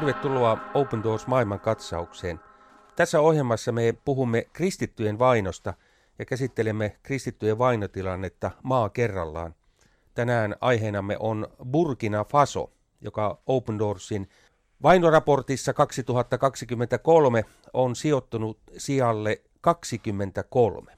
Tervetuloa Open Doors maailman katsaukseen. Tässä ohjelmassa me puhumme kristittyjen vainosta ja käsittelemme kristittyjen vainotilannetta maa kerrallaan. Tänään aiheenamme on Burkina Faso, joka Open Doorsin vainoraportissa 2023 on sijoittunut sijalle 23.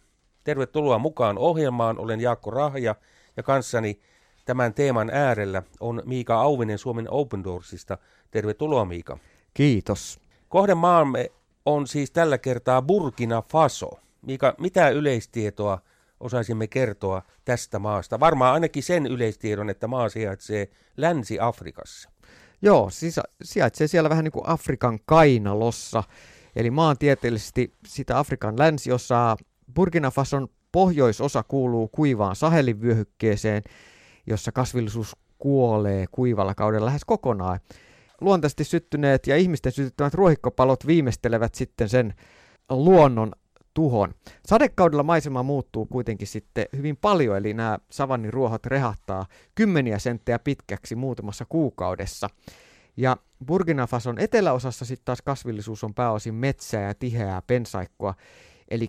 Tervetuloa mukaan ohjelmaan. Olen Jaakko Rahja ja kanssani tämän teeman äärellä on Miika Auvinen Suomen Open Doorsista. Tervetuloa Miika. Kiitos. Kohdemaamme on siis tällä kertaa Burkina Faso. Miika, mitä yleistietoa osaisimme kertoa tästä maasta? Varmaan ainakin sen yleistiedon, että maa sijaitsee Länsi-Afrikassa. Joo, siis sijaitsee siellä vähän niin kuin Afrikan kainalossa, eli maantieteellisesti sitä Afrikan länsiosaa. Burkina Fason pohjoisosa kuuluu kuivaan Sahelin vyöhykkeeseen, jossa kasvillisuus kuolee kuivalla kaudella lähes kokonaan. Luontaisesti syttyneet ja ihmisten sytyttämät ruohikkopalot viimeistelevät sitten sen luonnon tuhon. Sadekaudella maisema muuttuu kuitenkin sitten hyvin paljon, eli nämä savannin ruohot rehahtaa kymmeniä senttejä pitkäksi muutamassa kuukaudessa. Ja Burkina Fason eteläosassa sitten taas kasvillisuus on pääosin metsää ja tiheää pensaikkoa, eli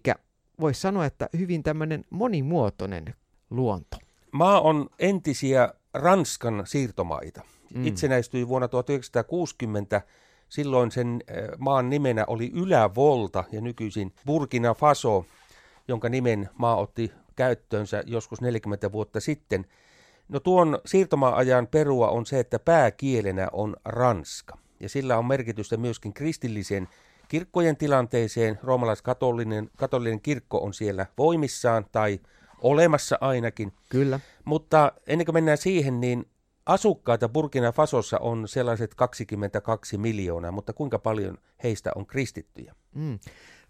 voisi sanoa, että hyvin tämmöinen monimuotoinen luonto. Maa on entisiä Ranskan siirtomaita. Mm. Itsenäistyi vuonna 1960 Silloin sen eh, maan nimenä oli Ylävolta ja nykyisin Burkina Faso, jonka nimen maa otti käyttöönsä joskus 40 vuotta sitten. No tuon siirtomaa-ajan perua on se, että pääkielenä on ranska. Ja sillä on merkitystä myöskin kristillisen kirkkojen tilanteeseen. Roomalaiskatolinen katolinen kirkko on siellä voimissaan tai olemassa ainakin. Kyllä. Mutta ennen kuin mennään siihen, niin Asukkaita Burkina Fasossa on sellaiset 22 miljoonaa, mutta kuinka paljon heistä on kristittyjä? Mm.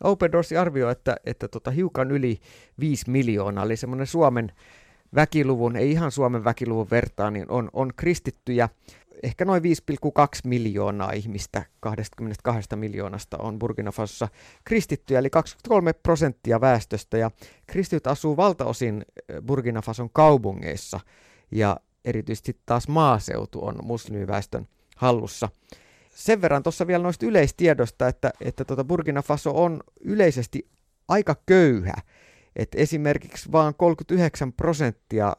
Open Doors arvioi, että, että tota, hiukan yli 5 miljoonaa, eli semmoinen Suomen väkiluvun, ei ihan Suomen väkiluvun vertaan, niin on, on kristittyjä. Ehkä noin 5,2 miljoonaa ihmistä 22 miljoonasta on Burkina Fasossa kristittyjä, eli 23 prosenttia väestöstä, ja kristityt asuu valtaosin eh, Burkina Fason kaupungeissa, ja erityisesti taas maaseutu on muslimiväestön hallussa. Sen verran tuossa vielä noista yleistiedosta, että, että tuota Burkina Faso on yleisesti aika köyhä. Et esimerkiksi vain 39 prosenttia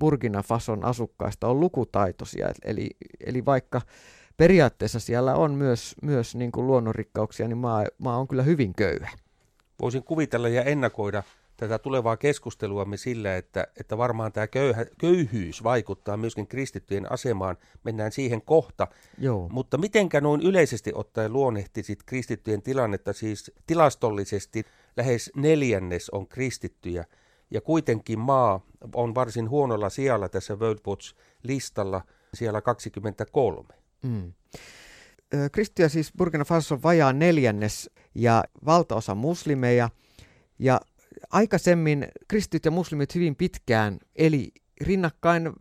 Burkina Fason asukkaista on lukutaitoisia, eli, eli vaikka periaatteessa siellä on myös, myös niin kuin luonnonrikkauksia, niin maa, maa on kyllä hyvin köyhä. Voisin kuvitella ja ennakoida, tätä tulevaa keskusteluamme sillä, että, että varmaan tämä köyhä, köyhyys vaikuttaa myöskin kristittyjen asemaan. Mennään siihen kohta. Joo. Mutta mitenkä noin yleisesti ottaen luonnehtisit kristittyjen tilannetta, siis tilastollisesti lähes neljännes on kristittyjä, ja kuitenkin maa on varsin huonolla sijalla tässä World Watch-listalla, siellä 23. Mm. Kristittyjä siis Burkina Faso on vajaa neljännes ja valtaosa muslimeja. Ja aikaisemmin kristityt ja muslimit hyvin pitkään eli rinnakkain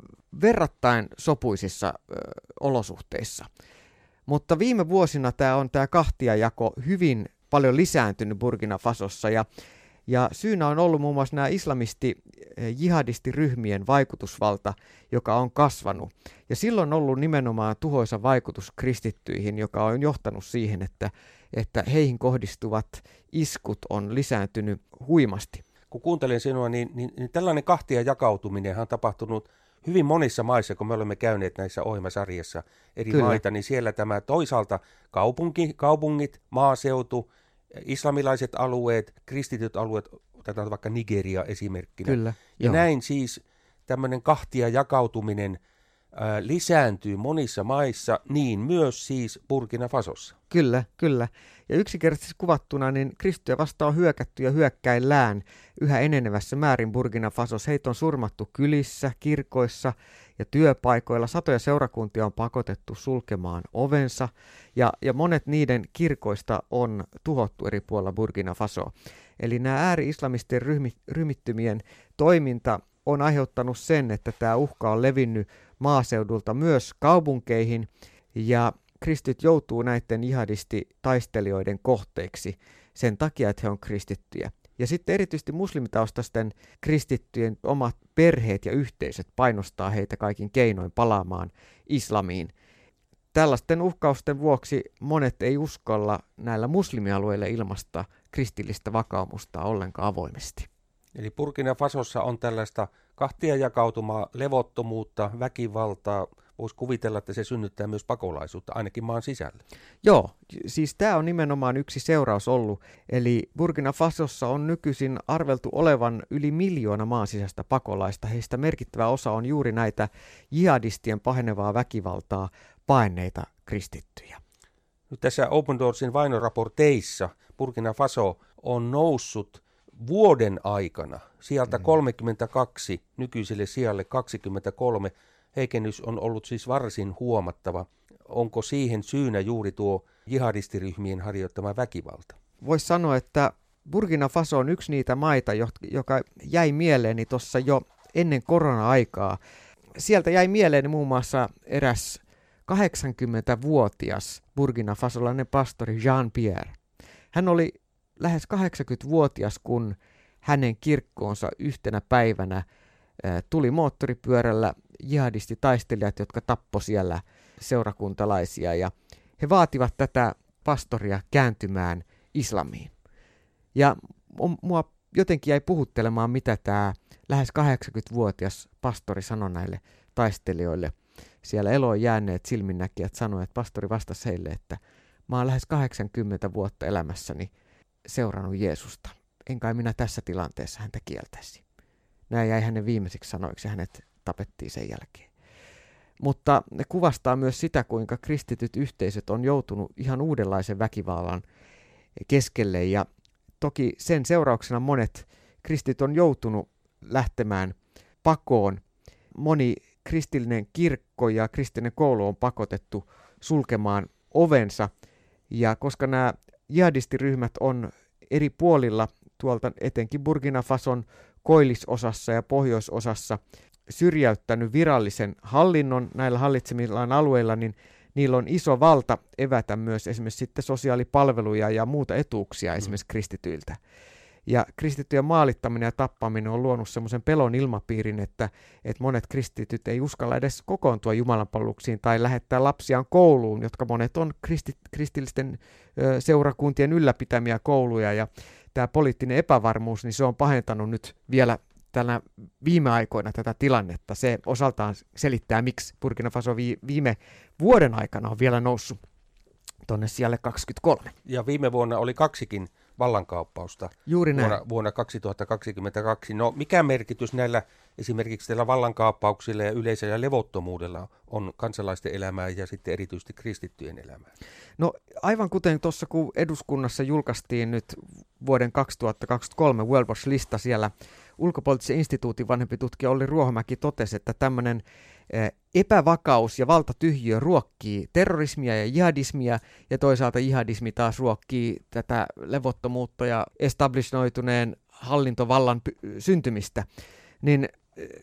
verrattain sopuisissa ö, olosuhteissa. Mutta viime vuosina tämä on tämä kahtiajako hyvin paljon lisääntynyt Burkina Fasossa ja, ja syynä on ollut muun muassa nämä islamisti jihadistiryhmien vaikutusvalta, joka on kasvanut. Ja silloin on ollut nimenomaan tuhoisa vaikutus kristittyihin, joka on johtanut siihen, että että heihin kohdistuvat iskut on lisääntynyt huimasti. Kun kuuntelen sinua, niin, niin, niin tällainen kahtia jakautuminen on tapahtunut hyvin monissa maissa, kun me olemme käyneet näissä ohjelmasarjassa eri Kyllä. maita, niin siellä tämä toisaalta kaupunki, kaupungit, maaseutu, islamilaiset alueet, kristityt alueet, otetaan vaikka Nigeria esimerkkinä. Kyllä, ja joo. näin siis tämmöinen kahtia jakautuminen lisääntyy monissa maissa, niin myös siis Burkina Fasossa. Kyllä, kyllä. Ja yksinkertaisesti kuvattuna, niin kristittyjä vastaan on hyökätty ja hyökkäillään yhä enenevässä määrin Burkina Fasossa. Heitä on surmattu kylissä, kirkoissa ja työpaikoilla. Satoja seurakuntia on pakotettu sulkemaan ovensa ja, ja monet niiden kirkoista on tuhottu eri puolilla Burkina Faso. Eli nämä ääri-islamistien ryhmi, ryhmittymien toiminta on aiheuttanut sen, että tämä uhka on levinnyt maaseudulta myös kaupunkeihin ja kristit joutuu näiden jihadisti-taistelijoiden kohteeksi sen takia, että he on kristittyjä. Ja sitten erityisesti muslimitaustaisten kristittyjen omat perheet ja yhteisöt painostaa heitä kaikin keinoin palaamaan islamiin. tällaisten uhkausten vuoksi monet ei uskalla näillä muslimialueilla ilmasta kristillistä vakaumusta ollenkaan avoimesti. Eli Burkina Fasossa on tällaista kahtia jakautumaa, levottomuutta, väkivaltaa. Voisi kuvitella, että se synnyttää myös pakolaisuutta, ainakin maan sisällä. Joo, siis tämä on nimenomaan yksi seuraus ollut. Eli Burkina Fasossa on nykyisin arveltu olevan yli miljoona maan sisäistä pakolaista. Heistä merkittävä osa on juuri näitä jihadistien pahenevaa väkivaltaa paineita kristittyjä. Nyt tässä Open Doorsin vainoraporteissa Burkina Faso on noussut vuoden aikana sieltä mm. 32 nykyiselle sijalle 23. Heikennys on ollut siis varsin huomattava. Onko siihen syynä juuri tuo jihadistiryhmien harjoittama väkivalta? Voisi sanoa, että Burkina Faso on yksi niitä maita, joka jäi mieleeni tuossa jo ennen korona-aikaa. Sieltä jäi mieleeni muun muassa eräs 80-vuotias Burkina Fasolainen pastori Jean-Pierre. Hän oli lähes 80-vuotias, kun hänen kirkkoonsa yhtenä päivänä tuli moottoripyörällä jihadistitaistelijat, jotka tappo siellä seurakuntalaisia ja he vaativat tätä pastoria kääntymään islamiin. Ja mua jotenkin jäi puhuttelemaan, mitä tämä lähes 80-vuotias pastori sanoi näille taistelijoille. Siellä eloon jääneet silminnäkijät sanoivat, että pastori vastasi heille, että mä oon lähes 80 vuotta elämässäni seurannut Jeesusta. En kai minä tässä tilanteessa häntä kieltäisi. Näin jäi hänen viimeisiksi sanoiksi ja hänet tapettiin sen jälkeen. Mutta ne kuvastaa myös sitä, kuinka kristityt yhteisöt on joutunut ihan uudenlaisen väkivallan keskelle. Ja toki sen seurauksena monet kristit on joutunut lähtemään pakoon. Moni kristillinen kirkko ja kristillinen koulu on pakotettu sulkemaan ovensa. Ja koska nämä jihadistiryhmät on eri puolilla tuolta etenkin Burkina Fason koillisosassa ja pohjoisosassa syrjäyttänyt virallisen hallinnon näillä hallitsemillaan alueilla, niin niillä on iso valta evätä myös esimerkiksi sitten sosiaalipalveluja ja muuta etuuksia mm. esimerkiksi kristityiltä. Ja kristittyjen maalittaminen ja tappaminen on luonut semmoisen pelon ilmapiirin, että, että monet kristityt ei uskalla edes kokoontua jumalanpalveluksiin tai lähettää lapsiaan kouluun, jotka monet on kristi, kristillisten ö, seurakuntien ylläpitämiä kouluja. Ja tämä poliittinen epävarmuus, niin se on pahentanut nyt vielä tällä viime aikoina tätä tilannetta. Se osaltaan selittää, miksi Burkina Faso viime vuoden aikana on vielä noussut tuonne siellä 23. Ja viime vuonna oli kaksikin vallankaappausta Juuri näin. Vuonna, vuonna 2022. No mikä merkitys näillä esimerkiksi tällä vallankaappauksilla ja yleisellä levottomuudella on kansalaisten elämää ja sitten erityisesti kristittyjen elämää? No aivan kuten tuossa kun eduskunnassa julkaistiin nyt vuoden 2023 World Watch-lista siellä ulkopoliittisen instituutin vanhempi tutkija Olli Ruohomäki totesi, että tämmöinen epävakaus ja valtatyhjiö ruokkii terrorismia ja jihadismia, ja toisaalta jihadismi taas ruokkii tätä levottomuutta ja establishnoituneen hallintovallan syntymistä, niin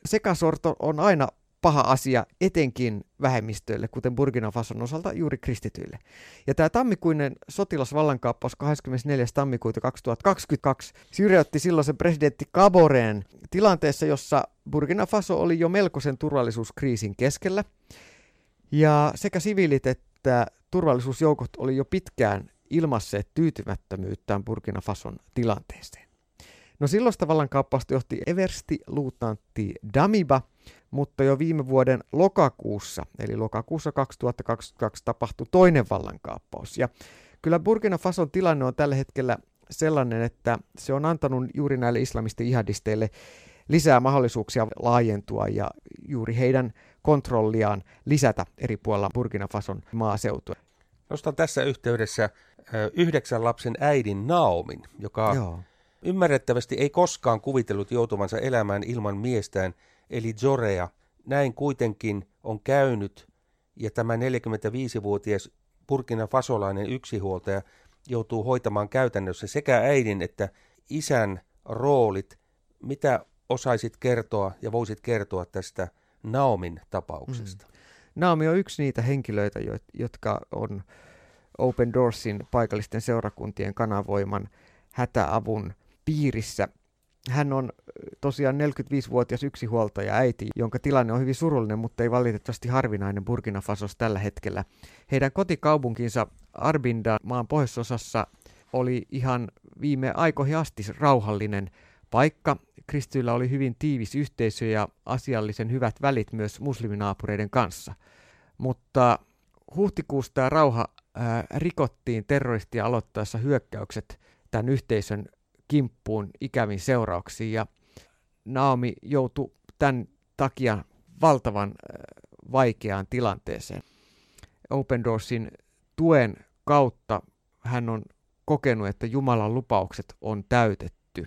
sekasorto on aina paha asia etenkin vähemmistöille, kuten Burkina Fason osalta juuri kristityille. Ja tämä tammikuinen sotilasvallankaappaus 24. tammikuuta 2022 syrjäytti silloisen presidentti Caboreen tilanteessa, jossa Burkina Faso oli jo melkoisen turvallisuuskriisin keskellä. Ja sekä siviilit että turvallisuusjoukot oli jo pitkään ilmasseet tyytymättömyyttään Burkina Fason tilanteeseen. No silloista vallankaappausta johti Eversti luutnantti Damiba – mutta jo viime vuoden lokakuussa, eli lokakuussa 2022 tapahtui toinen vallankaappaus. Ja kyllä Burkina Fason tilanne on tällä hetkellä sellainen, että se on antanut juuri näille islamisten-ihadisteille lisää mahdollisuuksia laajentua ja juuri heidän kontrolliaan lisätä eri puolilla Burkina Fason maaseutua. Nostan tässä yhteydessä yhdeksän lapsen äidin Naomin, joka Joo. ymmärrettävästi ei koskaan kuvitellut joutuvansa elämään ilman miestään – eli Zorea. Näin kuitenkin on käynyt, ja tämä 45-vuotias Burkina Fasolainen yksihuoltaja joutuu hoitamaan käytännössä sekä äidin että isän roolit. Mitä osaisit kertoa ja voisit kertoa tästä Naomin tapauksesta? Mm. Naomi on yksi niitä henkilöitä, jotka on Open Doorsin paikallisten seurakuntien kanavoiman hätäavun piirissä hän on tosiaan 45-vuotias yksinhuoltaja äiti, jonka tilanne on hyvin surullinen, mutta ei valitettavasti harvinainen Burkina Fasos tällä hetkellä. Heidän kotikaupunkinsa Arbinda maan pohjoisosassa oli ihan viime aikoihin asti rauhallinen paikka. Kristyillä oli hyvin tiivis yhteisö ja asiallisen hyvät välit myös musliminaapureiden kanssa. Mutta huhtikuussa tämä rauha ää, rikottiin terroristia aloittaessa hyökkäykset tämän yhteisön kimppuun ikävin seurauksiin ja Naomi joutui tämän takia valtavan vaikeaan tilanteeseen. Open Doorsin tuen kautta hän on kokenut, että Jumalan lupaukset on täytetty.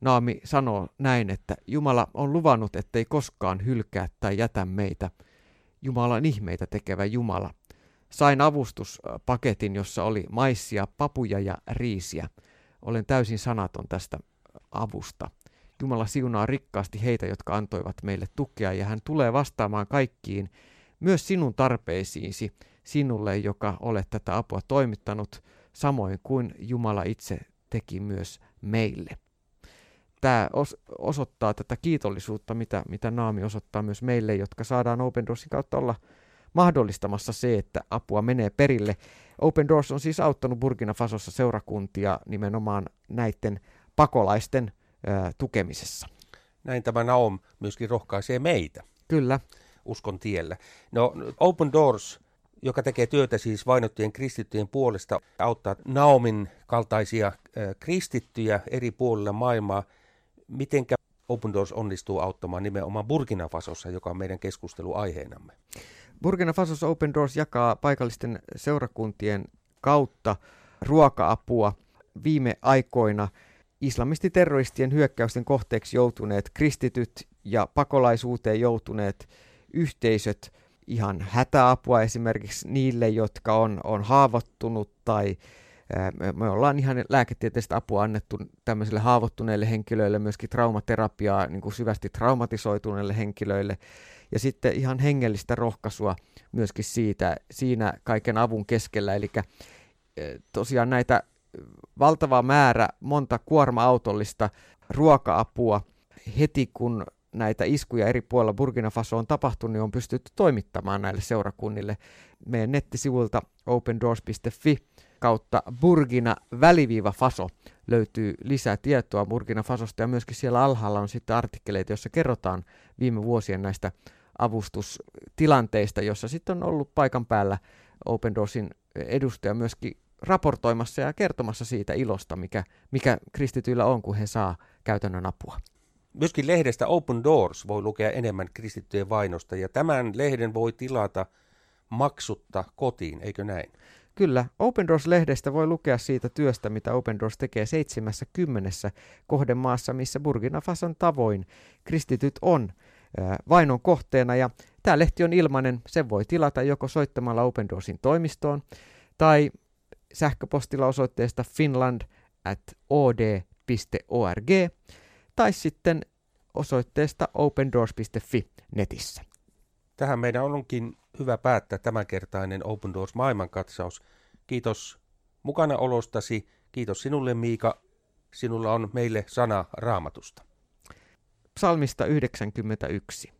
Naami sanoo näin, että Jumala on luvannut, ettei koskaan hylkää tai jätä meitä. Jumalan ihmeitä tekevä Jumala. Sain avustuspaketin, jossa oli maissia, papuja ja riisiä. Olen täysin sanaton tästä avusta. Jumala siunaa rikkaasti heitä, jotka antoivat meille tukea, ja hän tulee vastaamaan kaikkiin, myös sinun tarpeisiisi, sinulle, joka olet tätä apua toimittanut, samoin kuin Jumala itse teki myös meille. Tämä os- osoittaa tätä kiitollisuutta, mitä, mitä Naami osoittaa myös meille, jotka saadaan Open Doorsin kautta olla mahdollistamassa se, että apua menee perille. Open Doors on siis auttanut Burkina Fasossa seurakuntia nimenomaan näiden pakolaisten ö, tukemisessa. Näin tämä Naom myöskin rohkaisee meitä. Kyllä. Uskon tiellä. No Open Doors, joka tekee työtä siis vainottujen kristittyjen puolesta, auttaa Naomin kaltaisia ö, kristittyjä eri puolilla maailmaa. Mitenkä Open Doors onnistuu auttamaan nimenomaan Burkina Fasossa, joka on meidän keskusteluaiheenamme? Burkina Fasos Open Doors jakaa paikallisten seurakuntien kautta ruoka-apua. Viime aikoina islamistiterroristien hyökkäysten kohteeksi joutuneet kristityt ja pakolaisuuteen joutuneet yhteisöt ihan hätäapua esimerkiksi niille, jotka on, on haavoittunut tai me ollaan ihan lääketieteellistä apua annettu tämmöisille haavoittuneille henkilöille, myöskin traumaterapiaa niin kuin syvästi traumatisoituneille henkilöille ja sitten ihan hengellistä rohkaisua myöskin siitä, siinä kaiken avun keskellä. Eli tosiaan näitä valtava määrä, monta kuorma-autollista ruoka-apua heti kun näitä iskuja eri puolilla Burkina Faso on tapahtunut, niin on pystytty toimittamaan näille seurakunnille. Meidän nettisivuilta opendoors.fi kautta Burkina väliviiva Faso löytyy lisää tietoa Burkina Fasosta ja myöskin siellä alhaalla on sitten artikkeleita, joissa kerrotaan viime vuosien näistä avustustilanteista, jossa sitten on ollut paikan päällä Open Doorsin edustaja myöskin raportoimassa ja kertomassa siitä ilosta, mikä, mikä kristityillä on, kun he saa käytännön apua. Myöskin lehdestä Open Doors voi lukea enemmän kristittyjen vainosta, ja tämän lehden voi tilata maksutta kotiin, eikö näin? Kyllä, Open Doors-lehdestä voi lukea siitä työstä, mitä Open Doors tekee 70 kohdemaassa, missä Burkina Fason tavoin kristityt on vainon kohteena. Ja tämä lehti on ilmainen, sen voi tilata joko soittamalla Open Doorsin toimistoon tai sähköpostilla osoitteesta finland at od.org tai sitten osoitteesta opendoors.fi netissä. Tähän meidän onkin hyvä päättää tämänkertainen Open Doors maailmankatsaus. Kiitos mukana olostasi. Kiitos sinulle Miika. Sinulla on meille sana raamatusta. Psalmista 91.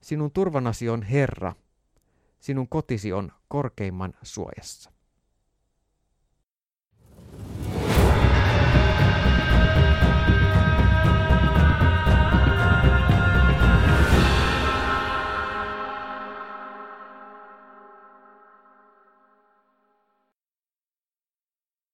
Sinun turvanasi on Herra, sinun kotisi on korkeimman suojassa.